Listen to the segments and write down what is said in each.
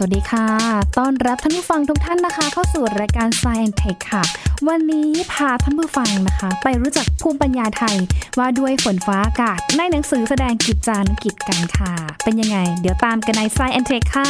สวัสดีค่ะ ต้อนรับท่านผู้ฟังทุกท่านนะคะ เข้าสู่รายการ Science Tech ค่ะ วันนี้พาท่านผู้ฟังนะคะ ไปรู้จักภูมิปัญญาไทย ว่าด้วยฝนฟ้าอากาศในหนังสือแสดงกิจจานุกิจกันค่ะ เป็นยังไง เดี๋ยวตามกันใน Science Tech ค่ะ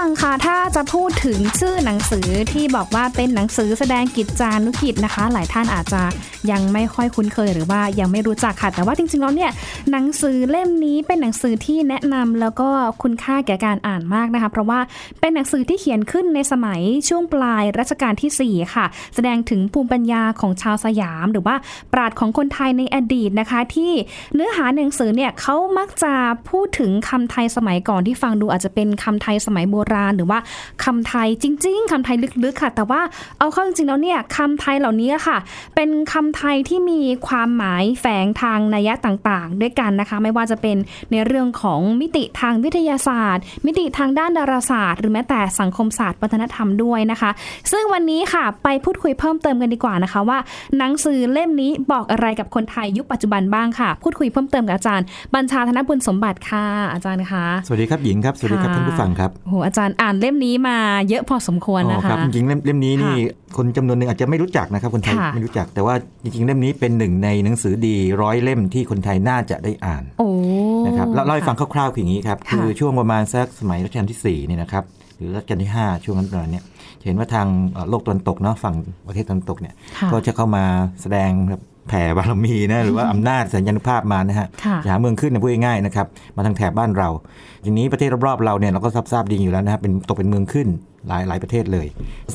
ฟังคะถ้าจะพูดถึงชื่อหนังสือที่บอกว่าเป็นหนังสือแสดงกิจจานุกิจนะคะ หลายท่านอาจจะยังไม่ค่อยคุ้นเคยหรือว่ายังไม่รู้จักค่ะ แต่ว่าจริงๆแล้วเนี่ยหนังสือเล่มนี้เป็นหนังสือที่แนะนำแล้วก็คุณค่าแก่การอ่านมากนะคะ เพราะว่าเป็นหนังสือที่เขียนขึ้นในสมัยช่วงปลายรัชกาลที่ 4 ค่ะ แสดงถึงภูมิปัญญาของชาวสยาม หรือว่าปราดของคนไทยในอดีตนะคะ ที่เนื้อหาหนังสือเนี่ยเขามักจะพูดถึงคำไทยสมัยก่อนที่ฟังดูอาจจะเป็นคำไทยสมัยโบราณ หรือว่าคำไทยจริง ๆคำไทยลึกๆค่ะ แต่ว่าเอาเข้าจริงๆแล้วเนี่ยคำไทยเหล่านี้ค่ะ เป็นคำไทยที่มีความหมายแฝงทางนัยยะต่างๆ ด้วยกันนะคะ ไม่ว่าจะเป็นในเรื่องของมิติทางวิทยาศาสตร์ มิติทางด้านดาราศาสตร์ หรือแม้แต่สังคมศาสตร์วัฒนธรรมด้วยนะคะ ซึ่งวันนี้ค่ะไปพูดคุยเพิ่มเติมกันดีกว่านะคะว่า หนังสือเล่มนี้บอกอะไรกับคนไทยยุคปัจจุบันบ้างค่ะ พูดคุยเพิ่มเติมกับอาจารย์ บัญชาธนบุญสมบัติค่ะอาจารย์คะสวัสดีครับหญิงครับสวัสดีครับค่ะท่านผู้ฟังครับโอ้โหอาจารย์อ่านเล่มนี้มาเยอะพอสมควรอ๋อนะครัคะจริงๆเล่มเล่มนี้นี่ค่ะคนจำนวนหนึ่งอาจจะไม่รู้จักนะครับคนไทยค่ะไม่รู้จักแต่ว่าจริงๆเล่มนี้เป็นหนึ่งในหนังสือดีร้อยเล่มที่คนไทยน่าจะได้อ่านโอ้นะครับเล่าเล่าให้ค่ะฟังคร่าวๆคืออย่างนี้ครับค่ะคือช่วงประมาณสักสมัยรัชกาลที่4เนี่ยนะครับหรือรัชกาลที่ 5 ช่วงนั้นประมาณเนี้ยจะเห็นว่าทางเอ่อโลกตะวันตกเนาะฝั่งประเทศตะวันตกเนี่ยค่ะก็จะเข้ามาแสดงแบบ แผ่บารมีนะหรือว่าอำนาจสัญญานุภาพมานะฮะค่ะหาเมืองขึ้นนะพูดง่ายๆนะครับมาทางแถบบ้านเราทีนี้ประเทศรอบๆเราเนี่ยเราก็ทราบทราบดีอยู่แล้วนะครับเป็นตกเป็นเมืองขึ้นหลายหลายประเทศเลย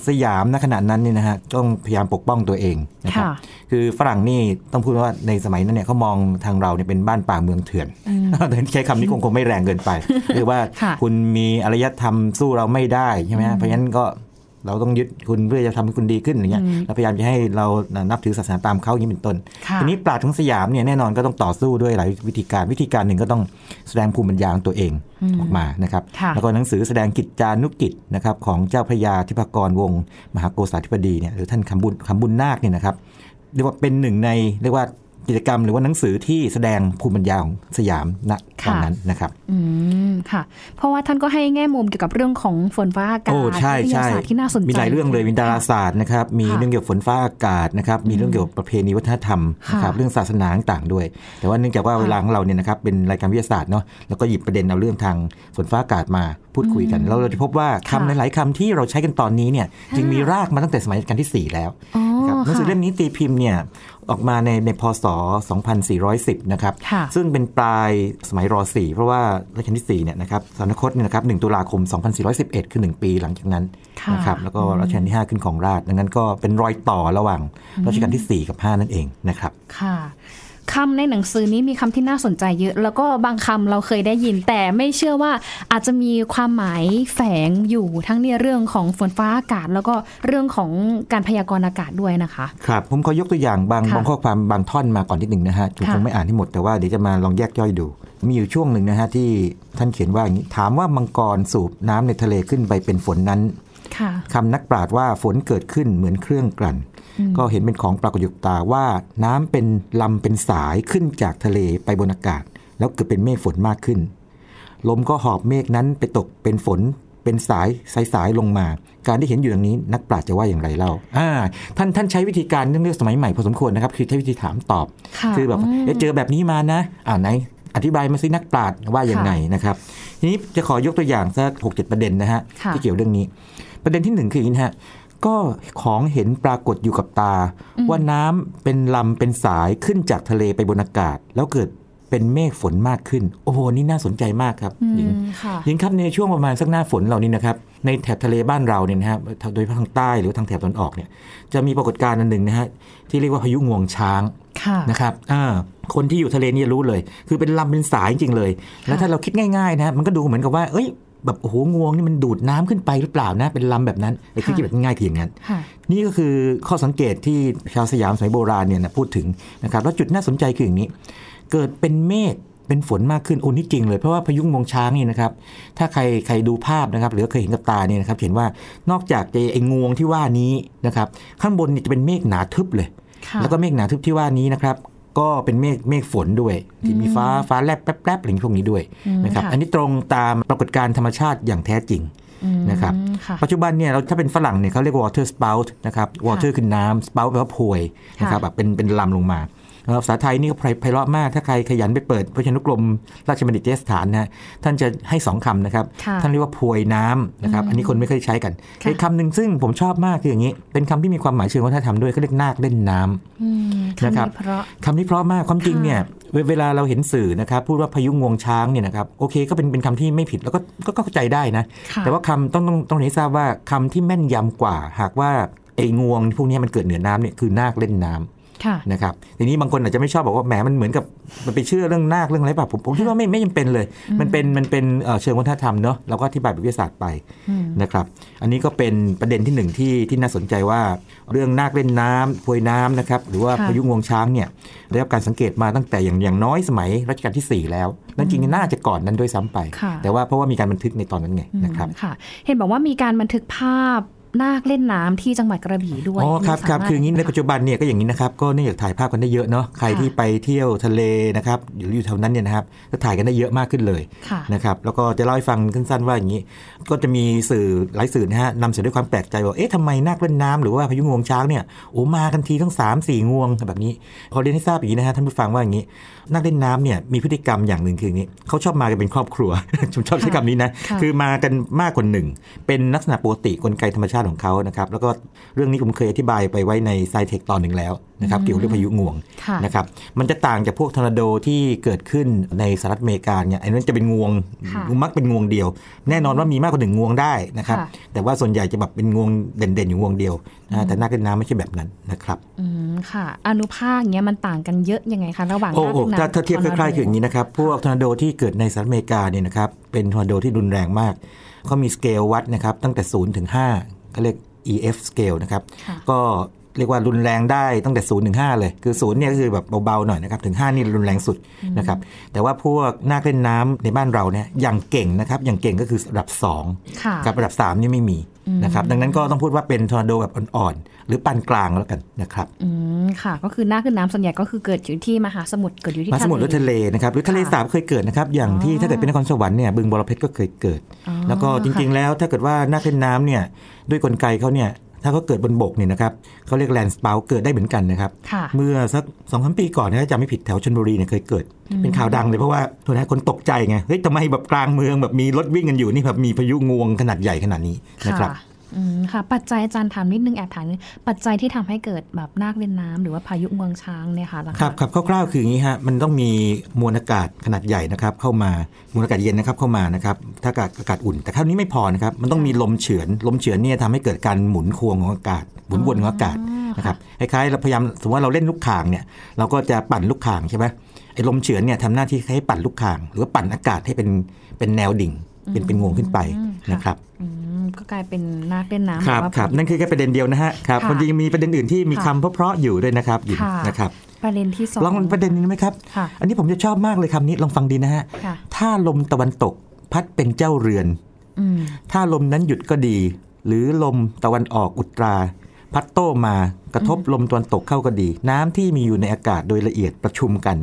สยามณขณะนั้นเนี่ยนะฮะต้องพยายามปกป้องตัวเองนะครับค่ะคือฝรั่งนี่ต้องพูดว่าในสมัยนั้นเนี่ยเขามองทางเราเนี่ยเป็นบ้านป่าเมืองเถื่อนแต่ใช้คำนี้คงคงไม่แรงเกินไปคือว่าค่ะคุณมีอารยธรรมสู้เราไม่ได้ใช่ไหมฮะเพราะฉะนั้นก็ เราต้องยึดคุณเพื่อจะทำให้คุณดีขึ้นอย่างเงี้ยเราพยายามจะให้เรานับถือศาสนาตามเขาอย่างนี้เป็นต้นค่ะทีนี้ปราชญ์ของสยามเนี่ยแน่นอนก็ต้องต่อสู้ด้วยหลายวิธีการวิธีการหนึ่งก็ต้องแสดงภูมิปัญญาของตัวเองออกมานะครับค่ะแล้วก็หนังสือแสดงกิจจานุกิจนะครับของเจ้าพระยาธิปกรวงศ์มหาโกษาธิบดีเนี่ยหรือท่านคำบุญคำบุญนาคเนี่ยนะครับเรียกว่าเป็นหนึ่งในเรียกว่า กิจกรรมหรือว่าหนังสือที่แสดงภูมิปัญญาของสยามณตอนค่ะนั้นนะครับ อืมค่ะ เพราะว่าท่านก็ให้แง่มุมเกี่ยวกับเรื่องของฝนฟ้าอากาศโอ้ใช่วิทใช่ยาศาสตร์ที่น่าสนใจ มีหลายเรื่องเลยมีดาราศาสตร์นะครับ มีค่ะเรื่องเกี่ยวกับฝนฟ้าอากาศนะครับ มีเรื่องเกี่ยวกับประเพณีวัฒนธรรมนะครับค่ะเรื่องศาสนาต่างๆด้วย แต่ว่าเนื่องจากว่าค่ะเวลาของเราเนี่ยนะครับเป็นรายการวิทยาศาสตร์เนาะ แล้วก็หยิบประเด็นเอาเรื่องทางฝนฟ้าอากาศมาพูดคุยกันแล้วเราจะพบว่าคำค่ะหลาย ๆคำที่เราใช้กันตอนนี้เนี่ยจึงมีรากมาตั้งแต่สมัยรัชกาลที่ 4 แล้วอ๋อนะครับหนังสือค่ะเล่มนี้ตีพิมพ์เนี่ย ออกมาในในพศ 2410 นะครับค่ะซึ่งเป็นปลายสมัยร .4 เพราะว่ารัชกาลที่4เนี่ยนะครับสวรรคตเนี่ยนะครับ 1 ตุลาคม 2411 คือ 1 ปีหลังจากนั้นค่ะนะครับ แล้วก็รัชกาลที่ 5 ขึ้นของราชดังนั้นก็เป็นรอยต่อระหว่างรัชกาลที่ 4 กับ 5 นั่นเองนะครับ ค่ะ คำในหนังสือนี้มีคำที่น่าสนใจเยอะ แล้วก็บางคำเราเคยได้ยิน แต่ไม่เชื่อว่าอาจจะมีความหมายแฝงอยู่ทั้งในเรื่องของฝนฟ้าอากาศ แล้วก็เรื่องของการพยากรณ์อากาศด้วยนะคะครับผมขอยกตัวอย่างบางค่ะบางข้อความบางท่อนมาก่อนนิดหนึ่งนะฮะผมค่ะคงไม่อ่านให้หมดแต่ว่าเดี๋ยวจะมาลองแยกย่อยดู มีอยู่ช่วงหนึ่งนะฮะที่ท่านเขียนว่าอย่างนี้ถามว่ามังกรสูบน้ำในทะเลขึ้นไปเป็นฝนนั้น ค่ะคำนักปราชญ์ว่าฝนเกิดขึ้นเหมือนเครื่องกลั่น ก็เห็นเป็นของปรากฏอยู่กับตาว่าน้ำเป็นลำเป็นสายขึ้นจากทะเลไปบนอากาศ แล้วเกิดเป็นเมฆฝนมากขึ้น ลมก็หอบเมฆนั้นไปตกเป็นฝนเป็นสายสายสายลงมา การที่เห็นอยู่อย่างนี้ นักปราชญ์จะว่าอย่างไรเล่าอ่าท่านท่านใช้วิธีการเรื่องเรื่องสมัยใหม่พอสมควรนะครับ คือใช้วิธีถามตอบค่ะคือแบบอืมเอ๊ะเจอแบบนี้มานะ อ่าไหน อธิบายมาสินักปราชญ์ว่าอย่างไงนะครับ ทีนี้จะขอยกตัวอย่างสักหกเจ็ดประเด็นนะฮะค่ะที่เกี่ยวเรื่องนี้ ประเด็นที่หนึ่งคืออย่างนี้นะฮะก็ของเห็นปรากฏอยู่กับตา ว่าน้ำเป็นลำเป็นสายขึ้นจากทะเลไปบนอากาศ แล้วเกิดเป็นเมฆฝนมากขึ้น โอ้โหนี่น่าสนใจมากครับอืหญิงมค่ะยิงครับในช่วงประมาณสักหน้าฝนเหล่านี้นะครับในแถบทะเลบ้านเราเนี่ยนะฮะโดยเฉพาะทางใต้หรือทางแถบตะวันออกเนี่ยจะมีปรากฏการณ์อันหนึ่งนะฮะที่เรียกว่าพายุงวงช้างค่ะนะครับอ่าคนที่อยู่ทะเลนี่รู้เลย คือเป็นลำเป็นสายจริงๆเลย แล้วถ้าเราคิดง่ายๆนะมันก็ดูเหมือนกับว่า เอ้ย แบบโอ้โหงวงนี่มันดูดน้ำขึ้นไปหรือเปล่านะเป็นลำแบบนั้นไอ้คือคิดแบบง่ายๆคืออย่างนั้นค่ะนี่ก็คือข้อสังเกตที่ชาวสยามสมัยโบราณเนี่ยนะพูดถึงนะครับแล้วจุดน่าสนใจคืออย่างนี้ เกิดเป็นเมฆเป็นฝนมากขึ้นโอ้นี่จริงเลย เพราะว่าพายุงวงช้างนี่นะครับ ถ้าใครใครดูภาพนะครับ หรือเคยเห็นกับตาเนี่ยนะครับ เห็นว่านอกจากจะไอ้งวงที่ว่านี้นะครับ ข้างบนเนี่ยจะเป็นเมฆหนาทึบเลยค่ะแล้วก็เมฆหนาทึบที่ว่านี้นะครับ ก็เป็นเมฆเมฆฝนด้วย ที่มีฟ้าฟ้าแลบแป๊บๆอะไรอย่างพวกนี้ด้วยอืมนะครับค่ะอันนี้ตรงตามปรากฏการณ์ธรรมชาติอย่างแท้จริงอืมนะครับค่ะปัจจุบันเนี่ยเราถ้าเป็นฝรั่งเนี่ยเขาเรียกว่า water spout นะครับ water คือน้ำ spout แปลว่าพวยนะครับค่ะแบบเป็นเป็นลำลงมาแล้ว ภาษาไทยนี่ก็ไพไพเราะมากถ้าใครขยันไปเปิดพจนานุกรมราชบัณฑิตยสถานนะฮะท่านจะให้สองคำนะครับค่ะท่านเรียกว่าพวยน้ำนะครับ อันนี้คนไม่เคยใช้กันค่ะอีกคำหนึ่งซึ่งผมชอบมากคืออย่างนี้ เป็นคำที่มีความหมายเชิงวัฒนธรรมด้วยเขาเรียกนาคเล่นน้ำอืมคำนะครับนี้เพราะคำนี้เพราะมากความจริงค่ะเนี่ยเวเวลาเราเห็นสื่อนะครับพูดว่าพายุงวงช้างเนี่ยนะครับโอเคก็เป็นเป็นคำที่ไม่ผิดแล้วก็ก็ก็เข้าใจได้นะค่ะแต่ว่าคำต้องต้องต้องเรียนให้ทราบว่าคำที่แม่นยำกว่า หากว่าไอ้งวงพวกนี้มันเกิดเหนือน้ำเนี่ยคือนาคเล่นน้ำค่ะ นะครับทีนี้บางคนอาจจะไม่ชอบบอกว่าแหมมันเหมือนกับมันไปเชื่อเรื่องนาคเรื่องอะไรแบบผมผมคิดว่าไม่ไม่จำเป็นเลย มันเป็นมันเป็นเอ่อเชิงวัฒนธรรมเนาะเราก็อธิบายแบบวิทยาศาสตร์ไปอืมนะครับอันนี้ก็เป็นประเด็นที่หนึ่งที่ที่น่าสนใจว่าเรื่องนาคเล่นน้ำพวยน้ำนะครับหรือว่าค่ะพายุงวงช้างเนี่ยได้รับการสังเกตมาตั้งแต่อย่างอย่างน้อยสมัยรัชกาลที่ 4 แล้วนั่นจริงๆน่าจะก่อนนั้นด้วยซ้ำไปค่ะแต่ว่าเพราะว่ามีการบันทึกในตอนนั้นไงอืมนะครับค่ะเห็นบอกว่ามีการบันทึกภาพ นาคเล่นน้ำที่จังหวัดกระบี่ด้วยอ๋อครับไม่ครับสามารถคืออย่างนี้ในปัจจุบันเนี่ยก็อย่างนี้นะครับก็เนื่องจากถ่ายภาพกันได้เยอะเนาะใครค่ะที่ไปเที่ยวทะเลนะครับอยู่อยู่แถวนั้นเนี่ยนะครับก็ถ่ายกันได้เยอะมากขึ้นเลยค่ะนะครับแล้วก็จะเล่าให้ฟังสั้นๆว่าอย่างนี้ ก็จะมีสื่อหลายสื่อนะฮะนำเสนอด้วยความแปลกใจว่าเอ๊ะทำไมนาคเล่นน้ำหรือว่าพายุงวงช้างเนี่ยโอ้มากันทีทั้ง3 4งวงแบบนี้พอเรียนให้ทราบอย่างนี้นะฮะท่านผู้ฟังว่าอย่างนี้นักเล่นน้ำเนี่ยมีพฤติกรรมอย่างหนึ่งคืออย่างนี้เขาชอบมากันเป็นครอบครัวผมชอบใช้คำนี้นะค่ะคือมากันมากกว่าหนึ่งเป็นลักษณะปกติกลไกธรรมชาติของเขานะครับ แล้วก็เรื่องนี้ผมเคยอธิบายไปไว้ในไซเทคตอนหนึ่งแล้วนะครับ เกี่ยวกับเรื่องพายุงวงะนะครับ มันจะต่างจากพวกทอร์นาโดที่เกิดขึ้นในสหรัฐอเมริกาเนี่ยอันนั้นจะเป็นงวงมักเป็นงวงเดียว แน่นอนว่ามีมากกว่าหนึ่งงวงได้นะครับ แต่ว่าส่วนใหญ่จะแบบเป็นงวงเด่นๆอยู่งวงเดียวนะแต่นักเล่นน้ำไม่ใช่แบบนั้นนะครับอืมค่ะ อนุภาคเนี้ยมันต่างกันเยอะยังไงคะระหว่างโอ้าคโหเล่นน้ำถ้าถ้าเทียบคล้ายๆคืออย่างนี้นะครับพวกทอร์นาโดที่เกิดในสหรัฐอเมริกาเนี่ยนะครับเป็นทอร์นาโดที่รุนแรงมากเขามีสเกลวัดนะครับตั้งแต่ 0 ถึง 5 เขาเรียก EF scale นะครับค่ะก็เรียกว่ารุนแรงได้ตั้งแต่0ถึง5เลย คือ0เนี่ยก็คือแบบเบา ๆ หน่อยนะครับ ถึง 5 นี่รุนแรงสุดนะครับ แต่ว่าพวกนาคเล่นน้ำในบ้านเราเนี่ยอย่างเก่งนะครับ อย่างเก่งก็คือระดับค่ะ2กับระดับ 3 นี่ไม่มีนะครับ ดังนั้นก็ต้องพูดว่าเป็นทอร์นาโดแบบอ่อนๆ หรือปานกลางแล้วกันนะครับอืมค่ะ ก็คือนาคขึ้นน้ำส่วนใหญ่ก็คือเกิดอยู่ที่มหาสมุทรเกิดอยู่ที่มหาสมุทรหรือทะเลนะครับหรือทะเลค่ะสาบเคยเกิดนะครับ อย่างที่อ๋อถ้าเกิดเป็นนครสวรรค์เนี่ยบึงบรเพชรก็เคยเกิดอ๋อแล้วก็จริง ๆ แล้วถ้าเกิดว่านักเล่นน้ำเนี่ย ด้วยกลไกเขาเนี่ยถ้าเขาเกิดบนบกเนี่ยนะครับเขาเรียกแลนสปาวเกิดได้เหมือนกันนะครับค่ะเมื่อสักสองสามปีก่อนนะถ้าจำไม่ผิดแถวชนบุรีเนี่ยเคยเกิด เป็นข่าวดังเลยเพราะว่าโทษนะคนตกใจไงเฮ้ยทำไมแบบกลางเมืองแบบมีรถวิ่งกันอยู่นี่แบบมีพายุงวงขนาดใหญ่ขนาดนี้นะครับ ค่ะอืมค่ะ ปัจจัยอาจารย์ถามนิดนึงแอบถามนิดนึงปัจจัยที่ทำให้เกิดแบบนาคเล่นน้ำหรือว่าพายุเมืองช้างเนี่ยค่ะล่ะะครับครับคร่าวๆคืออย่างนี้ฮะมันต้องมีมวลอากาศขนาดใหญ่นะครับเข้ามามวลอากาศเย็นนะครับเข้ามานะครับถ้าอากาศอากาศอุ่น แต่คราวนี้ไม่พอนะครับมันต้องมีลมเฉือนลมเฉือนเนี่ยทำให้เกิดการหมุนควงของอากาศหมุนวนของอากาศนะครับคล้ายๆเราพยายามสมมติว่าเราเล่นลูกข่างเนี่ยเราก็จะปั่นลูกข่างใช่ไหมไอ้ลมเฉือนเนี่ยทำหน้าที่ให้ปั่นลูกข่าง หรือว่าปั่นอากาศให้เป็นเป็นแนวดิ่งเป็นเป็นงวงขึ้นไปอืมค่ะนะครับอืม ก็กลายเป็นนาคเล่นน้ำครับหอว่าครับนั่นคือแค่ประเด็นเดียวนะฮะครับค่ะความจริงมีประเด็นอื่นที่มีค่ะคำเพราะๆอยู่ด้วยนะครับหญิงค่ะนะครับประเด็นที่สองลองประเด็นนี้ไหมครับค่ะอันนี้ผมจะชอบมากเลยคำนี้ลองฟังดีนะฮะค่ะถ้าลมตะวันตกพัดเป็นเจ้าเรือนอืมถ้าลมนั้นหยุดก็ดี หรือลมตะวันออกอุตรา พัดโต้มากระทบลมตะวันตกเข้าก็ดี น้ำที่มีอยู่ในอากาศโดยละเอียดประชุมกัน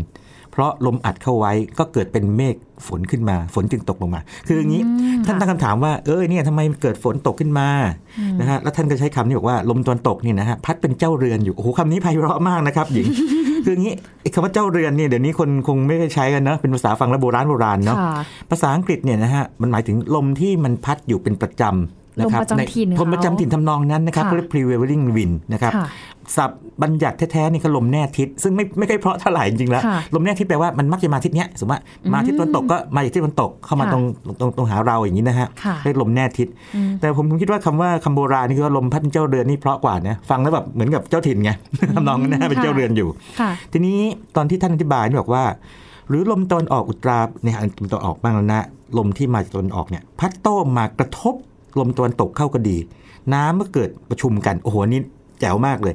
เพราะลมอัดเข้าไว้ก็เกิดเป็นเมฆฝนขึ้นมา ฝนจึงตกลงมา คืออย่างนี้อืมท่านตั้งคำถามว่าเออเนี่ยทำไมเกิดฝนตกขึ้นมานะฮะแล้วท่านก็ใช้คำนี้บอกว่าลมตะวันตกนี่นะฮะพัดเป็นเจ้าเรือนอยู่โอ้โหคำนี้ไพเราะมากนะครับหญิงคืออย่างนี้ไอ้คำว่าเจ้าเรือนเนี่ยเดี๋ยวนี้คนคงไม่ได้ใช้กันเนอะเป็นภาษาฟังแล้วโบราณโบราณเนาะค่ะภาษาอังกฤษเนี่ยนะฮะมันหมายถึงลมที่มันพัดอยู่เป็นประจำ นะครับลมประจำถิ่นในเขาลมประจำถิ่นทำนองนั้นนะครับค่ะเขาเรียก prevailing wind นะครับค่ะศัพท์บัญญัติแท้ๆนี่ก็ลมแน่ทิศซึ่งไม่ไม่ค่อยเพราะเท่าไหร่จริงๆแล้วค่ะลมแน่ทิศแปลว่ามันมักจะมาทิศเนี้ยสมมติว่ามาทิศตะวันตกก็มาจากทิศตะวันตกเข้ามาค่ะตรงตรงตรงหาเราอย่างนี้นะฮะค่ะเรียกลมแน่ทิศอืมแต่ผมคิดว่าคำว่าคำโบราณนี่คือว่าลมพัดเป็นเจ้าเรือนนี่เพราะกว่านะฟังแล้วแบบเหมือนกับเจ้าถิ่นไงทำนองนั้นนะฮะเป็นเจ้าเรือนอยู่ค่ะทีนี้ตอนที่ท่านอธิบายนี่บอกว่า หรือลมตะวันออกอุตราเนี่ยอันตะวันออกบ้างแล้วนะลมที่มาจากตะวันออกเนี่ยพัดโต้มากระทบ ลมตะวันตกเข้าก็ดี น้ำเมื่อเกิดประชุมกัน โอ้โหนี่แจ๋วมากเลย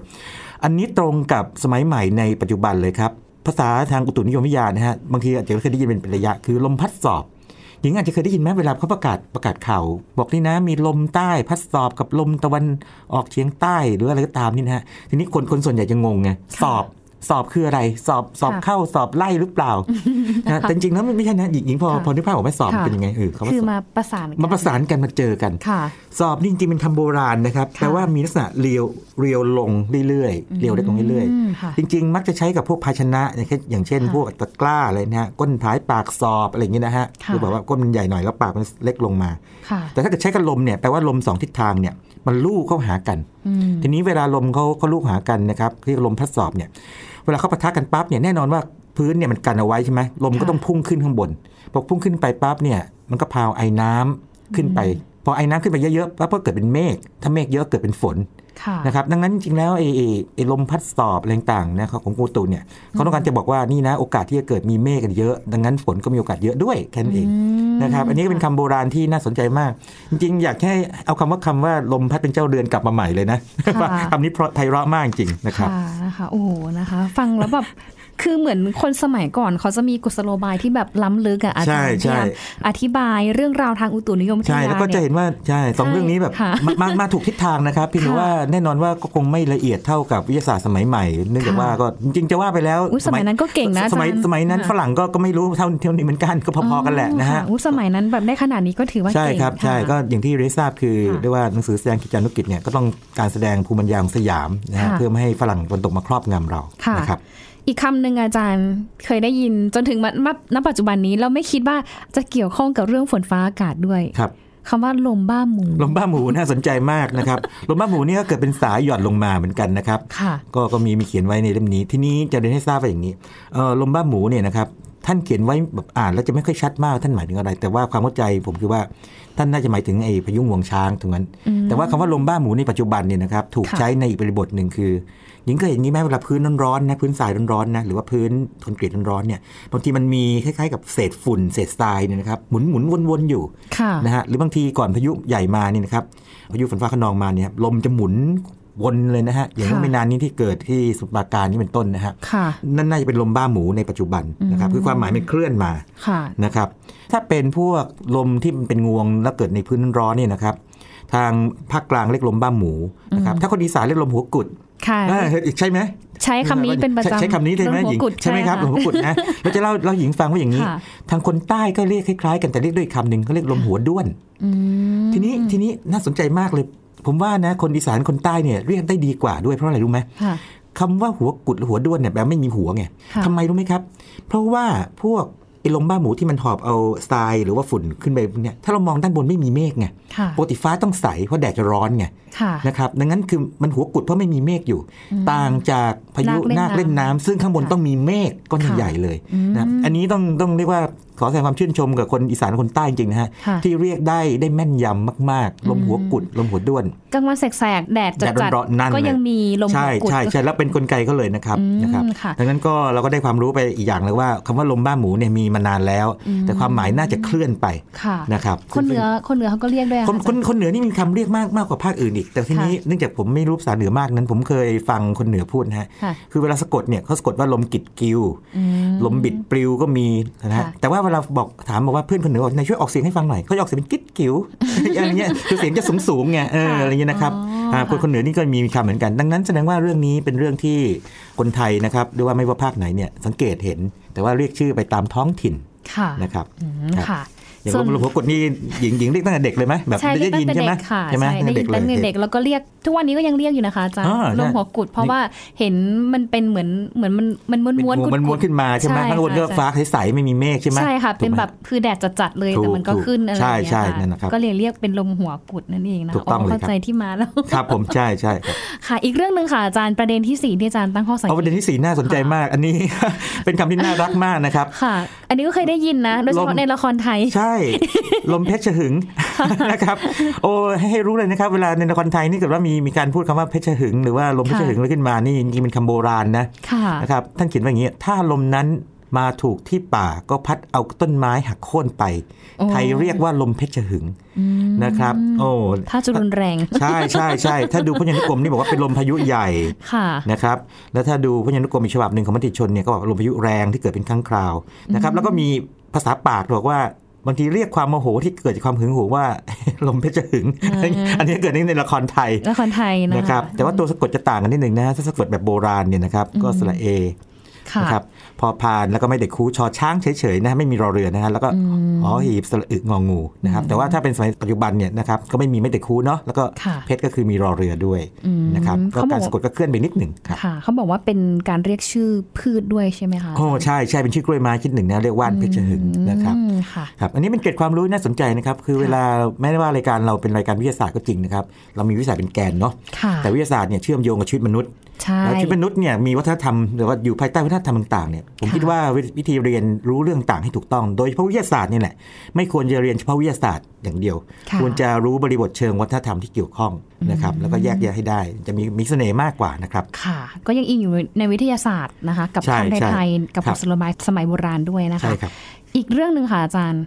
อันนี้ตรงกับสมัยใหม่ในปัจจุบันเลยครับ ภาษาทางอุตุนิยมวิทยานะฮะบางทีอาจจะเคยได้ยินเป็นระยะคือลมพัดสอบหญิงอาจจะเคยได้ยินไหมเวลาเขาประกาศประกาศข่าวบอกนี่นะ มีลมใต้พัดสอบกับลมตะวันออกเฉียงใต้หรืออะไรก็ตามนี่นะฮะทีนี้คนคนส่วนใหญ่จะงงไงสอบ สอบคืออะไร สอบสอบค่ะเข้าสอบไล่หรือเปล่านะแต่จริงๆแล้วมันไม่ใช่นะหญิงหญิงพอค่ะพอนึกภาพออกไหมสอบค่ะเป็นยังไงเออเขาว่าคือสอบมาประสานกัมาประสานกันมาเจอกันค่ะสอบนี่จริงๆเป็นคำโบราณนะครับค่ะแปลว่ามีลักษณะเรียวเรียวลงเรื่อยๆเรียวเล็กลงเรื่อยมค่ะๆจริง ๆ มักจะใช้กับพวกภาชนะอย่างเช่นอย่างเช่นค่ะพวกตะกร้าอะไรนะฮะก้นท้ายปากสอบอะไรอย่างนี้นะฮะค่ะคือแบบว่าก้นมันใหญ่หน่อยแล้วปากมันเล็กลงมาค่ะแต่ถ้าเกิดใช้กับลมเนี่ยแปลว่าลมสองทิศทางเนี่ย มันลู่เข้าหากันอืมทีนี้เวลาลมเขาเขาลู่หากันนะครับเรียกลมพัดสอบเนี่ย เวลาเขาปะทะกันปั๊บเนี่ยแน่นอนว่าพื้นเนี่ยมันกันเอาไว้ใช่ไหมลมก็ค่ะต้องพุ่งขึ้นข้างบนพอพุ่งขึ้นไปปั๊บเนี่ยมันก็พาวไอ้น้ำขึ้นไป พอไอ้น้ำขึ้นไปเยอะๆปั๊บก็เกิดเป็นเมฆถ้าเมฆเยอะเกิดเป็นฝนค่ะ นะครับดังนั้นจริงๆแล้วไอ้ไอ้ไอ้ลมพัดสอบอะไรต่างๆนะครับของกรมอุตุเนี่ยเขาต้องการจะบอกว่านี่นะโอกาสที่จะเกิดมีเมฆกันเยอะ ดังนั้นฝนก็มีโอกาสเยอะด้วยแค่นั้นเองมนะครับอันนี้ก็เป็นคำโบราณที่น่าสนใจมาก จริงๆ อยากให้เอาคำว่าคำว่าลมพัดเป็นเจ้าเรือนกลับมาใหม่เลยนะค่ะว่าคำนี้เพราะไพเราะมากจริงนะครับค่ะนะคะโอ้โหนะคะ ฟังแล้วแบบ คือเหมือนคนสมัยก่อนเขาจะมีกุศโลบายที่แบบล้ำลึกอะอาจารย์ใช่พยายามใช่อธิบายเรื่องราวทางอุตุนิยมวิทใช่ยาแล้วก็จะเนี่ยเห็นว่าใช่สองใช่เรื่องนี้แบบค่ะมามามาถูกทิศทางนะครับเพี่ค่ะว่าแน่นอนว่าก็คงไม่ละเอียดเท่ากับวิทยาศาสตร์สมัยใหม่เนื่องจากค่ะว่าก็จริงๆจะว่าไปแล้วอุ๊ยสมัยนั้นก็เก่งนะสมัยอาจารย์สมัยนั้นค่ะฝรั่งก็ก็ไม่รู้เท่าเท่านี้เหมือนกันก็พอๆกันแหละนะฮะค่อุ๊ยสมัยนั้นแบบได้ขนาดนี้ก็ถือว่าใช่เก่งครับใช่ค่ะก็อย่างที่เรยนทราบคือค่ะเรียกว่าหนังสือแสดงกิจจานุกิจเนี่ยก็ต้องการแสดงภูมิปัญญาของสยามนะฮะค่ะเพื่อไม่ให้ฝรั่งตะวันตกมาครอบงำเราค่ะนะครับ อีกคำหนึ่งอาจารย์เคยได้ยินจนถึงมาณณปัจจุบันนี้เราไม่คิดว่าจะเกี่ยวข้องกับเรื่องฝนฟ้าอากาศด้วยครับคำว่าลมบ้าหมู ลมบ้าหมูน่าสนใจมากนะครับ ลมบ้าหมูนี่ก็เกิดเป็นสายหย่อนลงมาเหมือนกันนะครับค่ะก็ก็มีมีเขียนไว้ในเล่มนี้ ที่นี้จะเรียนให้ทราบว่าอย่างนี้เออลมบ้าหมูเนี่ยนะครับ ท่านเขียนไว้แบบอ่านแล้วจะไม่ค่อยชัดมากท่านหมายถึงอะไร แต่ว่าความเข้าใจผมคือว่าท่านน่าจะหมายถึงไอ้พายุงวงช้างตรงนั้น แต่ว่าคำว่าลมบ้าหมูในปัจจุบันเนี่ยนะครับถูกค่ะใช้ในอีกบริบทหนึ่งคือหญิงเคยเห็นอย่างนี้ไหมเวลาพื้นร้อนๆนะพื้นทรายร้อนๆนะหรือว่าพื้นคอนกรีตร้อนๆเนี่ยบางทีมันมีคล้ายๆกับเศษฝุ่นเศษทรายเนี่ยนะครับหมุนหมุนๆวนๆอยู่ค่ะนะฮะหรือบางทีก่อนพายุใหญ่มานี่นะครับพายุฝนฟ้าขนองมาเนี่ยลมจะหมุน วนเลยนะฮะ อย่างค่ะไม่นานนี้ที่เกิดที่สมุทรปราการนี่เป็นต้นนะฮะค่ะนั่นน่าจะเป็นลมบ้าหมูในปัจจุบันนะครับคือความหมายมันเคลื่อนมาค่ะนะครับถ้าเป็นพวกลมที่มันเป็นงวงแล้วเกิดในพื้นร้อนเนี่ยนะครับ ทางภาคกลางเรียกลมบ้าหมูนะครับถ้าคนอีสานเรียกลมหัวกุดค่ะอ่าใช่ไหมใช้คำนี้เป็นประใช้จำใช้คำนี้ใช่ไหมลหหัวญิงกุดใช่ไหมครับะลมหัวกุดนะเราจะเล่าเราหญิงฟังว่าอย่างนี้ค่ะทางคนใต้ก็เรียกคล้ายๆ กันแต่เรียกด้วยคำหนึ่งเขาเรียกลมหัวด้วนอืมทีนี้ทีนี้น่าสนใจมากเลย ผมว่านะคนอีสานคนใต้เนี่ยเรียกได้ดีกว่าด้วยเพราะอะไรรู้ไหมค่ะคำว่าหัวกุดหรือหัวด้วนเนี่ยแปลว่าไม่มีหัวไงค่ะทำไมรู้ไหมครับ เพราะว่าพวกไอ้ลมบ้าหมูที่มันหอบเอาทรายหรือว่าฝุ่นขึ้นไปเนี่ยถ้าเรามองด้านบนไม่มีเมฆไงค่ะปกติฟ้าต้องใสเพราะแดดจะร้อนไงค่ะนะครับดังนั้นคือมันหัวกุดเพราะไม่มีเมฆอยู่ ต่างจากพายุนานาคคเล่เล่นนน้ำน้ำซึ่งข้างบนค่ะต้องมีเมฆก้อนค่ะใหญ่ๆเลยอืมนะอันนี้ต้องต้องเรียกว่า ขอแสดงความชื่นชมกับคนอีสานคนใต้จริงๆนะฮะค่ะที่เรียกได้ได้แม่นยำมาก ๆ ลมหัวกุด ลมหัวด้วนกลางวันแสกๆแดดจัดแดดร้อนๆนั่นก็ยังเลยมีลมใช่หัวกุดใช่ใช่แล้วเป็นกลไกเขาเลยนะครับอืมนะครับค่ะดังนั้นก็เราก็ได้ความรู้ไปอีกอย่างเลยว่าคำว่าลมบ้าหมูเนี่ยมีมานานแล้ว แต่ความหมายน่าจะเคลื่อนไปค่ะนะครับคนเหนือคนเหนือเขาก็เรียกด้วยอะคนอาคจารนย์คนเหนือนี่มีคำเรียกมากมากกว่าภาคอื่นอีก แต่ทีนี้เนื่องจากผมไม่รู้ภาษาเหนือมากนั้น ผมเคยฟังคนเหนือพูดนะฮะค่ะคือเวลาสะกดเนี่ยเขาสะกดว่าลมกิดกิวอืมลมบิดปลิวก็มีนะฮะค่ะแต่ว่าเวลาบอกถามบอกว่าเพื่อนคนเหนือบอกนายช่วยออกเสียงให้ฟังหน่อยเขาจะออกเสียงเป็นกิ๊ดกิ๋วอะไรเงี้ยคือเสียงจะสูงสูงๆไงเออค่ะอะไรเงี้ยนะครับอ๋ออ่าคนคนเหนือนี่ก็มีคำเหมือนกัน ดังนั้นแสดงว่าเรื่องนี้เป็นเรื่องที่คนไทยนะครับหรือว่าไม่ว่าภาคไหนเนี่ยสังเกตเห็น แต่ว่าเรียกชื่อไปตามท้องถิ่นค่ะนะครับอืมครับค่ะ อย่างส่วนลมหัวกดนี่หญิงหญิงเรียกตั้งแต่เด็กเลยไหมแบบใช่เรียกตั้งแต่ใช่เด็ไหมกค่ะใช่ไหมใช่ได้ยินตั้งแต่เด็กแล้วก็เรียกทุกวันนี้ก็ยังเรียกอยู่นะคะอาจารย์อ่าลมใช่หัวกุดเพราะว่าเห็นมันเป็นเหมือนเหมือนมันมันม้วนเป็นม้วนหัวกุดมันม้วนขึ้นมาใช่ไหมใช่ข้างบนก็ค่ะฟ้าใสๆไม่มีเมฆใช่ไหมใช่ค่ะถูกไหมเป็นแบบคือแดดจัดๆเลยถูกแต่มันก็ถูกขึ้นอะไรอย่างเงี้ยใช่ค่ะใช่นั่นนะครับก็เลยเรียกเป็นลมหัวกุดนั่นเองนะถูกต้องเลยเข้าครับใจที่มาแล้วครับผมใช่ใช่ครับค่ะ อีกเรื่องหนึ่งค่ะอาจารย์ประเด็นที่สี่ที่อาจารย์ตั้งข้อสังเอาเกประเด็นตที่สี่น่าสนใจมาก อันนี้เป็นคำที่น่ารักมากนะครับค่ะ อันนี้ก็เคยได้ยินนะโดยเฉลพาะมในละครไทยใช่ลมเพชรหึงนะครับโอ้ให้ให้รู้เลยนะครับ เวลาในละครไทยนี่เกิดว่ามีมีการพูดคำว่าเพชรหึง หรือว่าลมเพชรหึงอะไรขึ้นมานี่จริงๆเป็นคำโบราณนะค่ะนะครับท่านเขียนว่าอย่างนี้ถ้าลมนั้นมาถูกที่ป่าก็พัดเอาต้นไม้หักโค่นไปโอ้ไทยเรียกว่าลมเพชรหึงนะครับ โอ้ถ้าจะรุนแรง ใช่ใช่ใช่ถ้าดูพจนานุกรมนี่บอกว่าเป็นลมพายุใหญ่ค่ะนะครับ แล้วถ้าดูพจนานุกรมอีกฉบับหนึ่งของมติชนเนี่ยก็บอกลมพายุแรงที่เกิดเป็นครั้งคราวนะครับ แล้วก็มีภาษาปากบอกว่า บางทีเรียกความโมโหที่เกิดจากความหึงหวงว่า ลมเพชรหึง อันนี้เกิดในละครไทยละครไทยนะนะครับ แต่ว่าตัวสะกดจะต่างกันนิดหนึ่งนะถ้าสะกดแบบโบราณเนี่ยนะครับ ก็สระเอค่ะ นะครับพอพานแล้วก็ไม่เด็กคูชอช้างเฉยๆนะไม่มีรอเรือนะฮะแล้วก็อ๋อหีบสระอึงองูนะครับแต่ว่าถ้าเป็นสมัยปัจจุบันเนี่ยนะครับก็ไม่มีไม่เด็กคูเนาะแล้วก็ค่ะเพชรก็คือมีรอเรือด้วยอืมนะครับก็เขาบอกการสะกดก็เคลื่อนไปนิดหนึ่งครับค่ะเขาบอกว่าเป็นการเรียกชื่อพืชด้วยใช่ไหมคะโอ้ใช่ใช่เป็นชื่อกล้วยไม้ชนิดหนึ่งนะเรียกว่านเพชรหึงนะครับอืมค่ะครับอันนี้เป็นเกร็ดความรู้น่าสนใจนะครับคือเวลาแม้ว่ารายการเราเป็นรายการวิทยาศาสตร์ก็จริงนะครับเรามีวิทยาศาสตร์เป็นแกนเนาะค่ะแต่วิทยาศาสตร์เนี่ยเชื่อมโยงกับชีวิตมนุษย์ใช่ แล้วชีวิตมนุษย์เนี่ยมีวัฒนธรรมหรือว่าอยู่ภายใต้วัฒนธรรมต่างๆเนี่ยผมค่ะคิดว่าวิธีเรียนรู้เรื่องต่างให้ถูกต้อง โดยเฉพาะวิทยาศาสตร์นี่แหละไม่ควรจะเรียนเฉพาะวิทยาศาสตร์อย่างเดียวค่ะควรจะรู้บริบทเชิงวัฒนธรรมที่เกี่ยวข้องนะครับแล้วก็แยกแยะให้ได้ จะมีมีเสน่ห์มากกว่านะครับค่ะ ก็ยังอิงอยู่ในวิทยาศาสตร์นะคะกับใช่คำใช่ไทยๆกับครับกุศโลบายสมัยโบราณด้วยนะคะใช่ครับอีกเรื่องหนึ่งค่ะอาจารย์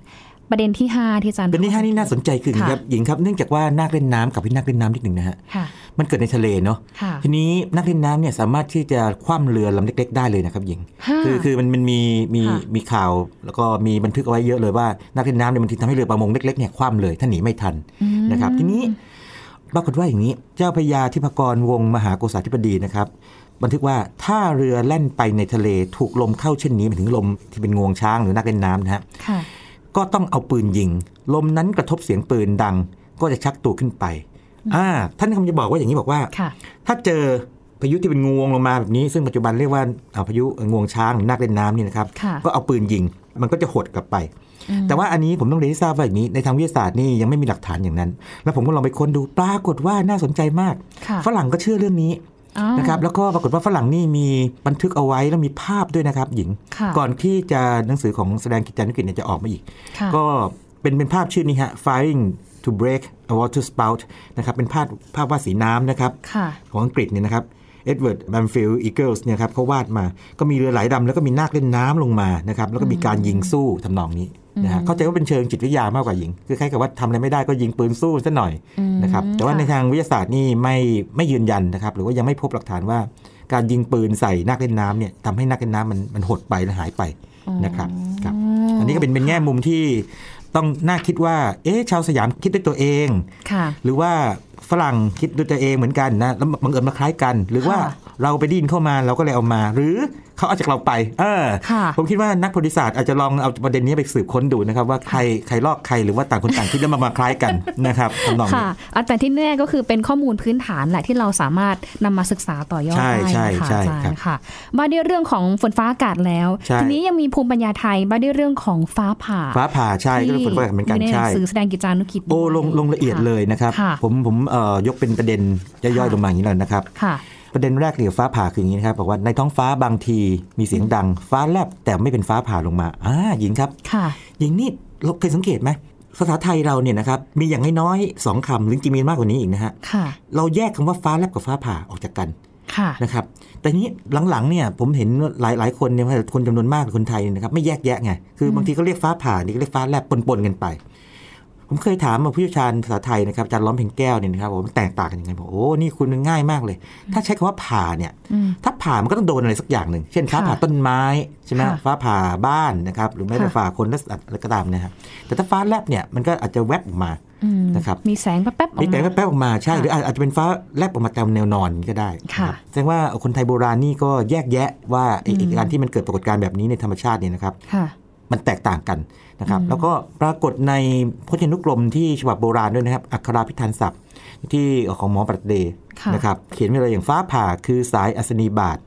ประเด็นที่ 5 ที่อาจารย์เป็นที่ห้านี่น่าสนใจคือค่ะครับหญิงครับเนื่องจากว่านาคเล่นน้ำกับพี่นาคเล่นน้ำนิดหนึ่งนะฮะค่ะมันเกิดในทะเลเนาะค่ะทีนี้นักเล่นน้ำเนี่ยสามารถที่จะคว่ำเรือลำเล็ก ๆ ได้เลยนะครับหญิงฮะคือคือมันมันมีมีค่ะมีข่าว แล้วก็มีบันทึกเอาไว้เยอะเลยว่านักเล่นน้ำเนี่ยมันทีทำให้เรือประมงเล็กๆเนี่ยคว่ำเลยถ้าหนีไม่ทันนะครับทีนี้ปรากฏว่าอย่างนี้เจ้าพระยาธิพกรวงศ์มหาโกษาธิบดีนะครับบันทึกว่าถ้าเรือแล่นไปในทะเลถูกลมเข้าเช่นนี้หมายถึงลมที่เป็นงวงช้างหรือนักเล่นน้ำนะฮะค่ะ ก็ต้องเอาปืนยิง ลมนั้นกระทบเสียงปืนดัง ก็จะชักตัวขึ้นไปอ่าท่านคำจะบอกว่าอย่างนี้บอกว่าค่ะถ้าเจอพายุที่เป็นงวงลงมาแบบนี้ ซึ่งปัจจุบันเรียกว่าอ่าพายุงวงช้างหรือนาคเล่นน้ำนี่นะครับค่ะก็เอาปืนยิง มันก็จะหดกลับไป แต่ว่าอันนี้ผมต้องเรียนให้ทราบว่าอย่างนี้ในทางวิทยาศาสตร์นี่ยังไม่มีหลักฐานอย่างนั้น แล้วผมก็ลองไปค้นดูปรากฏว่าน่าสนใจมากค่ะฝรั่งก็เชื่อเรื่องนี้อ๋อ นะครับแล้วก็ปรากฏว่าฝรั่งนี่มีบันทึกเอาไว้แล้วมีภาพด้วยนะครับ หญิงค่ะก่อนที่จะหนังสือของแสดงกิจจานุกิจเนี่ยจะออกมาอีกค่ะก็เป็นเป็นภาพชื่อนี้ฮะ firing to break a waterspout นะครับเป็นภาพภาพวาดสีน้ำนะครับค่ะของอังกฤษเนี่ยนะครับเอ็ดเวิร์ดแบมฟิลด์อีเกิลส์เนี่ยครับเขาวาดมา ก็มีเรือหลายลำแล้วก็มีนาคเล่นน้ำลงมานะครับแล้วก็มีการยิงสู้ทำนองนี้ นะฮะเข้าใจว่าเป็นเชิงจิตวิทยามากกว่ายิง คือคล้ายกับว่าทำอะไรไม่ได้ก็ยิงปืนสู้ซะหน่อยนะครับแต่ว่าค่ะในทางวิทยาศาสตร์นี่ไม่ไม่ยืนยันนะครับ หรือว่ายังไม่พบหลักฐานว่า การยิงปืนใส่นักเล่นน้ำเนี่ยทำให้นักเล่นน้ำมันมันหดไปและหายไปนะครับครับ อันนี้ก็เป็นเป็นแง่มุมที่ต้องน่าคิดว่า เอ๊ะชาวสยามคิดด้วยตัวเองค่ะหรือว่าฝรั่งคิดด้วยตัวเองเหมือนกันนะแล้วบังเอิญมาคล้ายกัน หรือว่าค่ะ เราไปไดยินเข้ามาเราก็เลยเอามา หรือเขาเอาจากเราไป เออค่ะผมคิดว่านักประวัติศาสตร์อาจจะลองเอาประเด็นนี้ไปสืบค้นดูนะครับ ว่าใครใครลอกใครหรือว่าต่างคนต่างคิดแล้วมามาคล้ายกันนะครับทำนองนี้ค่ะอะแต่ที่แน่ก็คือเป็นข้อมูลพื้นฐานแหละที่เราสามารถนำมาศึกษาต่อยอดใช่ได้ใช่นะคะใช่อาจารครับย์ค่ะมาด้วยเรื่องของฝนฟ้าอากาศแล้วใช่ทีนี้ยังมีภูมิปัญญาไทยมาด้วยเรื่องของฟ้าผ่า ฟ้าผ่าใช่ก็เป็นคนประกาศเหมือนกันที่ยู่ในหใช่นังสือแสดงกิจจานุกิจโอ้ด้วยลงลงละเอียดค่เลยนะครับค่ะผมผมเอ่อยกเป็นประเด็นย่อยๆลงมาอย่างนี้เลยนะครับค่ะ ประเด็นแรกเกี่ยวกับฟ้าผ่าคืออย่างนี้นะครับบอกว่าในท้องฟ้าบางทีมีเสียงดัง ฟ้าแลบแต่ไม่เป็นฟ้าผ่าลงมาอ่าหญิงครับค่ะหญิงนี่เราเคยสังเกตไหมภาษาไทยเราเนี่ยนะครับมีอย่างน้อยๆสองคำหรือจริงๆมีมากกว่านี้อีกนะฮะค่ะเราแยกคำว่าฟ้าแลบกับฟ้าผ่าออกจากกันค่ะนะครับแต่นี้หลังๆเนี่ยผมเห็นหลายหลายๆคนเนี่ยคนจำนวนมากคนไทยเนี่ยนะครับไม่แยกแยะไงคือบางทีก็เรียกฟ้าผ่านี่ก็เรียกฟ้าแลบปนๆกันไป ผมเคยถามผู้เชี่ยวชาญภาษาไทยนะครับอาจารย์ล้อมเพ็งแก้วเนี่ยนะครับผมแตกต่างกันยังไงบอกโอ้นี่คุณมันง่ายมากเลย ถ้าใช้คำว่าผ่าเนี่ยอืมถ้าผ่ามันก็ต้องโดนอะไรสักอย่างหนึ่งเช่นฟ้าค่ะผ่าต้นไม้ใช่ไหมค่ะฟ้าผ่าบ้านนะครับหรือไม่ก็ค่ะฝ่าคนและสัตว์อะไรก็ตามนะครับแต่ถ้าฟ้าแลบเนี่ยมันก็อาจจะแวบออกมาอืมนะครับมีแสงแป๊บๆออกมีมาแต่แป๊บๆออกมาใช่ค่ะหรืออาจจะเป็นฟ้าแลบออกมาตามแนวนอนก็ได้ค่ะนะครับแสดงว่าคนไทยโบราณนี่ก็แยกแยะว่าไอ้ไอ้การที่มันเกิดปรากฏการณ์แบบนี้ในธรรมชาติเนี่ยนะครับค่ะมันแตกต่างกัน นะครับ แล้วก็ปรากฏในพจนานุกรมที่ฉบับโบราณด้วยนะครับ อักขราพิธันศัพท์ที่ของหมอปรัชเดย์ค่ะนะครับ เขียนไว้เลยอย่างฟ้าผ่าคือสายอัศนีบาท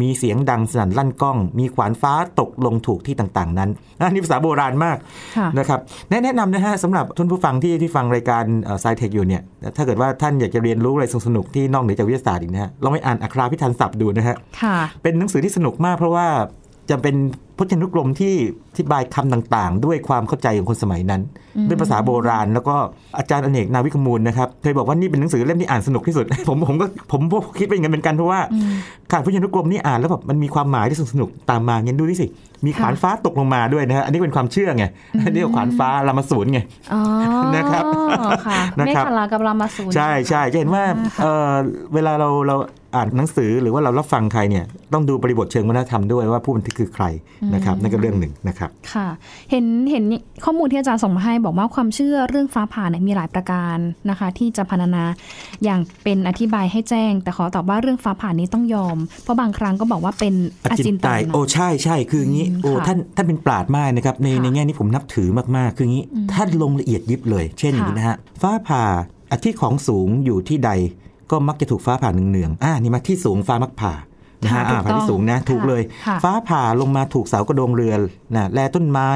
มีเสียงดังสนั่นลั่นกล้อง มีขวานฟ้าตกลงถูกที่ต่างๆ นั้นอันนี้ภาษาโบราณมากค่ะนะครับแนะแนะนำนะฮะสำหรับท่านผู้ฟังที่ที่ฟังรายการไซเทคอยู่เนี่ย ถ้าเกิดว่าท่านอยากจะเรียนรู้อะไรสนุกๆที่นอกเหนือจากวิทยาศาสตร์อีกนะฮะลองไปอ่านอักขราพิธันศัพท์ดูนะฮะค่ะเป็นหนังสือที่สนุกมากเพราะว่าจะเป็นพ จนานุกรมที่ที่บายคำต่างๆ ด้วยความเข้าใจของคนสมัยนั้นด้วยภาษาโบราณ แล้วก็อาจารย์อเนกนาวิกมูลนะครับเคยบอกว่านี่เป็นหนังสือเล่มที่อ่านสนุกที่สุด ผมผมก็ผมก็คิดเป็นอย่างนั้นเหมือนกันเพราะว่าการพจนานุกรมนี่อ่านแล้วแบบมันมีความหมายที่สนุกตามมาเงี้ยดูดิสิมีขวานฟ้าตกลงมาด้วยนะฮะอันนี้เป็นความเชื่อไงอันนี้ขวานฟ้าลามาสูนไงอ๋อนะครับค่ะนะเมครับฆลากับรามาสูนใช่ใช่จะเห็นว่าเอ่อเวลาเราเรา อ่านหนังสือหรือว่าเรารับฟังใครเนี่ยต้องดูบริบทเชิงวัฒนธรรมด้วยว่าผู้บันทึกคือใครนะครับนั่นก็เรื่องหนึ่งนะครับค่ะ เห็นเห็นข้อมูลที่อาจารย์ส่งมาให้บอกว่าความเชื่อเรื่องฟ้าผ่าเนี่ยมีหลายประการนะคะ ที่จะพรรณนาอย่างเป็นอธิบายให้แจ้ง แต่ขอตอบว่าเรื่องฟ้าผ่านี้ต้องยอม เพราะบางครั้งก็บอกว่าเป็นอจินไตยโอ้ใช่ใช่คืออย่างนี้อืมโอ้ค่ะท่านท่านเป็นปราดมากนะครับในค่ะในแง่นี้ผมนับถือมากๆ คืออย่างนี้ท่านลงละเอียดยิบเลย เช่นอย่างนี้นะฮะฟ้าผ่าอาที่ของสูงอยู่ที่ใด ก็มักจะถูกฟ้าผ่าเนืองๆอ่านี่มาที่สูงฟ้ามักผ่านะฮะค่ะอ่าถูกต้องผ่าที่สูงนะถูกเลยค่ะฟ้าผ่าลงมาถูกเสากระโดงเรือนนะแลต้นไม้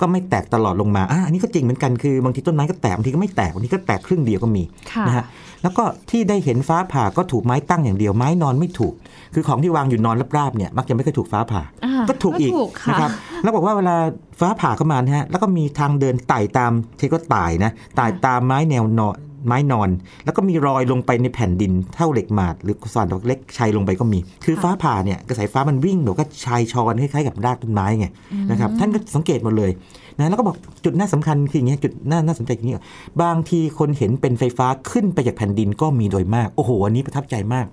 ก็ไม่แตกตลอดลงมาอ่าอันนี้ก็จริงเหมือนกันคือบางทีต้นไม้ก็แตกบางทีก็ไม่แตกบางทีก็แตกครึ่งเดียวก็มีค่ะนะฮะแล้วก็ที่ได้เห็นฟ้าผ่าก็ถูกไม้ตั้งอย่างเดียวไม้นอนไม่ถูก คือของที่วางอยู่นอนราบๆเนี่ยมักจะไม่เคยถูกฟ้าผ่าอ่าก็ถูกอีกค่ะนะครับแล้วบอกว่าเวลาฟ้าผ่าเข้ามานะฮะแล้วก็มีทางเดินไต่ตามเทก็ไต่นะไต่ตามไม้แนวนอน ไม้นอน แล้วก็มีรอยลงไปในแผ่นดินเท่าเหล็กหมาด หรือสานดอกเล็กชัยลงไปก็มี คือฟ้าผ่าเนี่ยกระแสฟ้ามันวิ่งหรือก็ชายชอนคล้ายๆกับรากต้นไม้ไงนะครับท่านก็สังเกตหมดเลยนะแล้วก็บอกจุดน่าสำคัญคืออย่างเงี้ยจุดน่าน่าสนใจอย่างนี้บางทีคนเห็นเป็นไฟฟ้าขึ้นไปจากแผ่นดินก็มีโดยมาก โอ้โหอันนี้ประทับใจมาก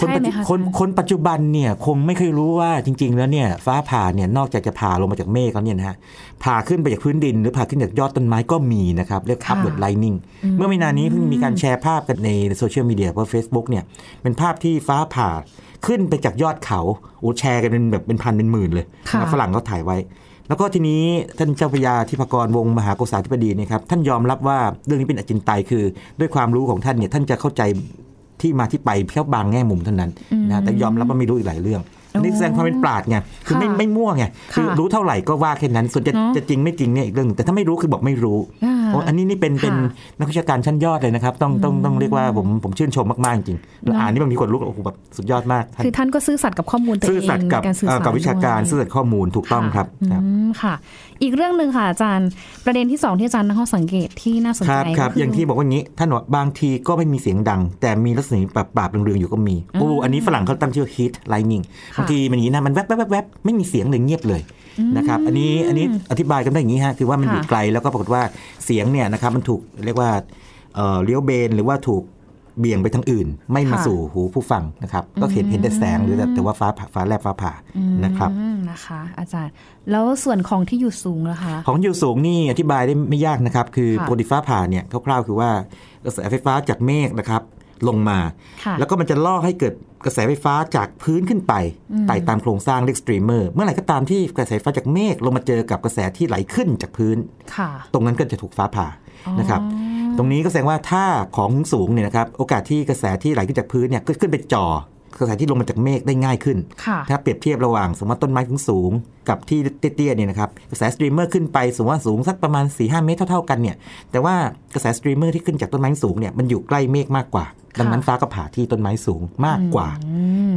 คนใช่ปัจไหมจุคะคนอาจารย์คนปัจจุบันเนี่ยคงไม่เคยรู้ว่าจริง ๆ แล้วเนี่ยฟ้าผ่าเนี่ยนอกจากจะผ่าลงมาจากเมฆแล้วเนี่ยนะฮะผ่าขึ้นไปจากพื้นดิน หรือผ่าขึ้นจากยอดต้นไม้ก็มีนะครับ เรียกค่ะ upward lightning เมื่อไม่นานนี้เพิ่งมีการแชร์ภาพกันในโซเชียลมีเดียว่า Facebook เนี่ยเป็นภาพที่ฟ้าผ่าขึ้นไปจากยอดเขาโอ้แชร์กันเป็นแบบเป็นพันเป็นหมื่นเลยค่ะนะฝรั่งเขาถ่ายไว้ แล้วก็ทีนี้ท่านเจ้าพระยาธิปกรวงศ์มหาโกษาธิบดีเนยครับท่านยอมรับว่าเรื่องนี้เป็นอจินไตยคือ ด้วยความรู้ของท่านเนี่ยท่านจะเข้าใจ ที่มาที่ไปเพียงบางแง่มุมเท่านั้นนะแต่ยอมรับว่าไม่รู้อีกหลายเรื่องอันนี่แสดงความเป็นปราดไงคือไม่ค่ะไม่มั่วไงคือค่ะรู้เท่าไหร่ก็ว่าแค่นั้น ส่วนจะเนอะจะจริงไม่จริงเนี่ยอีกเรื่องหนึ่งแต่ถ้าไม่รู้คือบอกไม่รู้ อ่าโอ้อันนี้นี่เป็นเป็นค่ะนักวิชาการชั้นยอดเลยนะครับ ต้องต้องต้องเรียกว่าผมผมชื่นชมมาก ๆ จริงๆแล้วอ่านนี่บางทีคนลุกโอ้โหแบบสุดยอดมากท่านคือท่านก็ซื่อสัตย์กับข้อมูลตัวเองซื่อสัตย์กับในการสื่อเอ่อสารกับวิชาการด้วยซื่อสัตย์ข้อมูลถูกต้องครับอืครับมค่ะ อีกเรื่องหนึ่งค่ะอาจารย์ประเด็นที่สองที่อาจารย์ตั้งข้อสังเกตที่น่าสนคใจรับครับก็คือย่างที่บอกว่าอย่างนี้ท่านบอกบางทีก็ไม่มีเสียงดัง แต่มีลักษณะปราบปราบๆเรืองๆอยู่ก็มีโอ้อันนี้ฝรั่งเขาตั้งชื่อ heat lightning ค่ะบางทีมันอย่างนี้นะมันแวบแวบแวบแวบไม่มีเสียงเลยเงียบเลยนะครับอันนี้อันนี้อธิบายกันได้อย่างนี้ฮะคือว่ามันอยู่ค่ะไกลแล้วก็ปรากฏว่า เสียงเนี่ยนะครับมันถูกเรียกว่าเอ่อเลี้ยวเบนหรือว่าถูกเบี่ยงไปทางอื่น ไม่มาค่ะสู่หูผู้ฟังนะครับ ก็เห็นเห็นแต่แสงหรือแต่แต่ว่าฟ้าผ่าฟ้าแลบฟ้าผ่านะครับอืมนะคะ อาจารย์แล้วส่วนของที่อยู่สูงนะคะ ของอยู่สูงนี่อธิบายได้ไม่ยากนะครับ คือค่ะปกติฟ้าผ่าเนี่ยคร่าวๆคือว่ากระแสไฟฟ้าจากเมฆนะครับ ลงมาค่ะแล้วก็มันจะล่อให้เกิดกระแสไฟฟ้าจากพื้นขึ้นไปไต่ตามโครงสร้างเรียกสตรีมเมอร์เมื่อไหร่ก็ตามที่กระแสไฟฟ้าจากเมฆลงมาเจอกับกระแสที่ไหลขึ้นจากพื้นค่ะตรงนั้นก็จะถูกฟ้าผ่านะครับตรงนี้ก็แสดงว่าถ้าของสูงเนี่ยนะครับโอกาสที่กระแสที่ไหลขึ้นจากพื้นเนี่ยก็ขึ้นไปจ่อกระแสที่ลงมาจากเมฆได้ง่ายขึ้นค่ะถ้าเปรียบเทียบระหว่างสมมติต้นไม้สูงๆกับที่เตี้ยๆเนี่ยนะครับ กระแสสตรีมเมอร์ขึ้นไปสูงว่าสูงสักประมาณ4-5เมตรเท่าๆกันเนี่ย แต่ว่ากระแสสตรีมเมอร์ที่ขึ้นจากต้นไม้สูงเนี่ยมันอยู่ใกล้เมฆมากกว่า ดังนั้นฟ้าก็ผ่าที่ต้นไม้สูงมากกว่า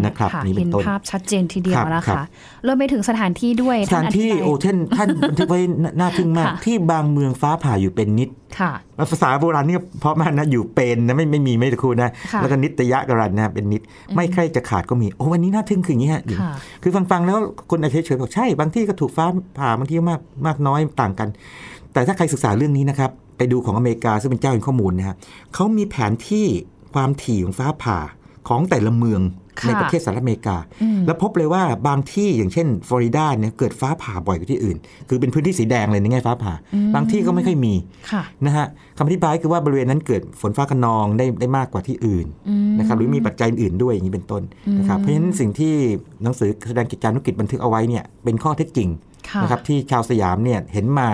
นะครับค่ะนี่เป็เห็นนต้นภาพชัดเจนทีเดียวครับนะครัคะบรวมไปถึงสถานที่ด้วยสถานที่ธิบยโอ้ท่านท่านบันทึกไว้น่าน่าทึ่งมากค่ะที่บางเมืองฟ้าผ่าอยู่เป็นนิดค่ะภาษาโบราณนี่เพราะมากนะอยู่เป็นนะไม่ไม่มีไม่ตะคูนะค่ะแล้วก็นิตยะกรันนะเป็นนิดไม่ใครจะขาดก็มีโอ้วันนี้น่าทึ่งคืออย่างนี้ฮะค่ะคือฟังฟังๆแล้วคนอาจจะเฉยๆบอกใช่ บางที่ก็ถูกฟ้าผ่าบางที่ก็มากมากน้อยต่างกัน แต่ถ้าใครศึกษาเรื่องนี้นะครับไปดูของอเมริกาซึ่งเป็นเจ้าแห่งข้อมูลนะฮะเขามีแผนที่ ความถี่ของฟ้าผ่าของแต่ละเมืองค่ะในประเทศสหรัฐอเมริกา แล้วพบเลยว่าบางที่อย่างเช่นฟลอริดาเนี่ยเกิดฟ้าผ่าบ่อยกว่าที่อื่น คือเป็นพื้นที่สีแดงเลยในแง่ฟ้าผ่า บางที่ก็ไม่ค่อยมีค่ะนะฮะคำอธิบายคือว่าบริเวณนั้นเกิดฝนฟ้าคะนองได้ได้มากกว่าที่อื่นนะครับหรือมีปัจจัยอื่นด้วยอย่างนี้เป็นต้นนะครับเพราะฉะนั้นสิ่งที่หนังสือแสดงกิจการธุรกิจบันทึกเอาไว้เนี่ยเป็นข้อเท็จจริงค่ะนะครับที่ชาวสยามเนี่ยเห็นมา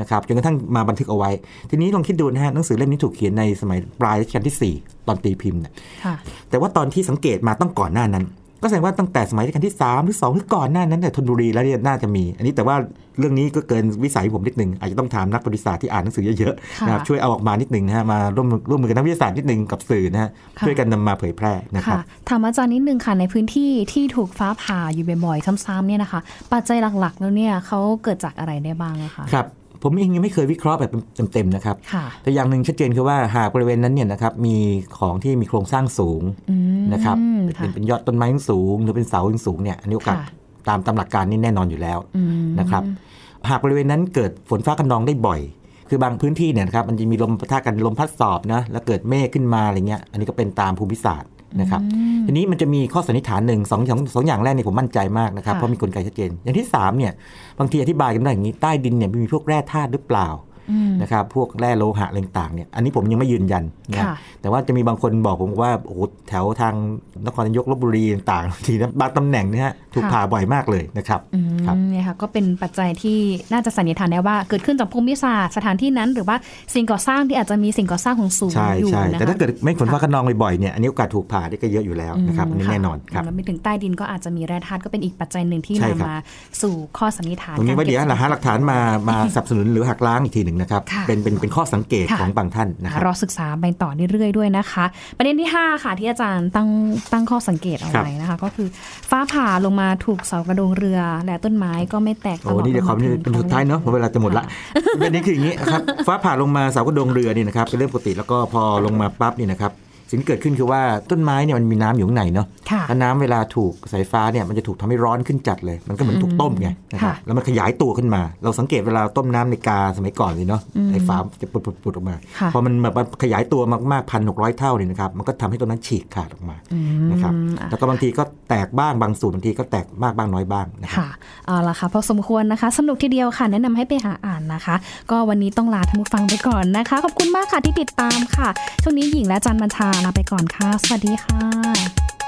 นะครับจนกระทั่งมาบันทึกเอาไว้ ทีนี้ลองคิดดูนะฮะหนังสือเล่มนี้ถูกเขียนในสมัยปลายรัชกาลที่ 4 ตอนตีพิมพ์เนี่ยค่ะแต่ว่าตอนที่สังเกตมาต้องก่อนหน้านั้น ก็แสดงว่าตั้งแต่สมัยรัชกาลที่ 3 หรือ 2 หรือก่อนหน้านั้นแต่ยธนบุรีแล้วเนี่ยน่าจะมี อันนี้แต่ว่าเรื่องนี้ก็เกินวิสัยผมนิดนึงอาจจะต้องถามนักประวัติศาสตร์ที่อ่านหนังสือเยอะๆนะครับค่ะช่วยเอาออกมานิดนึงนะฮะมาร่วมมือร่วมมือกับนักวิทยาศาสตร์นิดนึงกับสื่อนะฮะค่ะช่วยกันนำมาเผยแพร่นะครับค่ะถามอาจารย์นิดนึงค่ะในพื้นที่ที่ถูกฟ้าผ่าอยู่บ่อยๆซ้ำๆเนี่ยนะคะปัจจัยหลักๆแล้วเนี่ยเขาเกิดจากอะไรได้บ้างอะคะครับ ผมเองยังไม่เคยวิเคราะห์แบบเต็มๆนะครับค่ะแต่อย่างหนึ่งชัดเจนคือว่าหากบริเวณนั้นเนี่ยนะครับมีของที่มีโครงสร้างสูงอืมนะครับค่ะเป็นเป็นยอดต้นไม้สูง หรือเป็นเสาสูงเนี่ยอันนี้โอกาสค่ะตามตามหลักการนี่แน่นอนอยู่แล้วอืมนะครับหากบริเวณนั้นเกิดฝนฟ้าคะนองได้บ่อย คือบางพื้นที่เนี่ยนะครับมันจะมีลมปะทะกันลมพัดสอบนะแล้วเกิดเมฆขึ้นมาอะไรเงี้ยอันนี้ก็เป็นตามภูมิศาสตร์ นะครับทีนี้มันจะมีข้อสันนิษฐานหนึ่งสองสองสองอย่างแรกเนี่ยผมมั่นใจมากนะครับค่ะเพราะมีกลไกชัดเจน อย่างที่สามเนี่ยบางทีอธิบายกันได้อย่างนี้ใต้ดินเนี่ยมีพวกแร่ธาตุหรือเปล่าอืม นะครับพวกแร่โลหะอะไรต่างๆเนี่ยอันนี้ผมยังไม่ยืนยันนะค่ะแต่ว่าจะมีบางคนบอกผมว่าโอ้โหแถวทางนครนายกลบบุรีต่างๆทีนะบางตำแหน่งเนี่ยฮะถูกค่ะผ่าบ่อยมากเลยนะครับอืมครับเนี่ยค่ะก็เป็นปัจจัยที่น่าจะสันนิษฐานได้ว่า เกิดขึ้นจากภูมิศาสตร์สถานที่นั้น หรือว่าสิ่งก่อสร้างที่อาจจะมีสิ่งก่อสร้างของสูงใช่อยู่ใช่นะคะแต่ถ้าเกิดไม่ฝนฟ้าขนองบ่อยๆเนี่ยอันนี้โอกาสถูกผ่าได้ก็เยอะอยู่แล้วนะครับอันนี้ค่ะแน่นอนครับแล้วไปถึงใต้ดินก็อาจจะมีแร่ธาตุก็เป็นอีกปัจจัยหนึ่งที่ใช่นำครับมาสู่ข้อสันนิษฐานตรงนี้ว่าเดี๋ยวกหาหลักฐานมามาสนับสนุนหรือหักล้างอีกทีหนึ่งนะครับค่ะเป็นเป็นเป็นข้อสังเกตค่ะของบางท่านนะครับรอศึกษาไปต่อเรื่อยๆด้วยนะคะ ประเด็นที่ 5 ค่ะที่อาจารย์ตั้งตั้งข้อสังเกตเอาไว้นะคะ ก็คือฟ้าผ่าลงมาถูกเสากระโดงเรือ และต้นไม้ก็ไม่แตกตลโอ้อดนี่เดี๋ยวขอลงมาถึงเป็นสุดท้ายเนาะเพราะเวลาจะหมดละประเด็นคืออย่างนี้นะครับฟ้าผ่าลงมาเสากระดงเรือนี่นะครับเป็นเรื่องปกติแล้วก็พอลงมาปั๊บนี่นะครับ สิ่งที่เกิดขึ้นคือว่าต้นไม้เนี่ยมันมีน้ำอยู่ข้างในเนาะค่ะแล้วน้ำเวลาถูกสายฟ้าเนี่ยมันจะถูกทำให้ร้อนขึ้นจัดเลย มันก็เหมือนถูกต้มไงนะครับค่ะแล้วมันขยายตัวขึ้นมา เราสังเกตเวลาต้มน้ำในกาสมัยก่อนเลยเนาะไอ้ฟ้าจะปุดปุดปุดออกมาค่ะพอมันแบบขยายตัวมากๆพันหกร้อยเท่าเนี่ยนะครับมันก็ทำให้ต้นนั้นฉีกขาดออกมานะครับอะแล้วก็บางทีก็แตกบ้างบางส่วนบางทีก็แตกมากบ้างน้อยบ้างนะครับค่ะเอาละค่ะพอสมควรนะคะ สนุกทีเดียวค่ะ แนะนำให้ไปหาอ่านนะคะ ก็วันนี้ต้องลาท่านผู้ฟังไปก่อนนะคะ ขอบคุณมากค่ะที่ติดตามค่ะช่วงนี้หญิงและจันบัญชาลาไปก่อนค่ะ สวัสดีค่ะ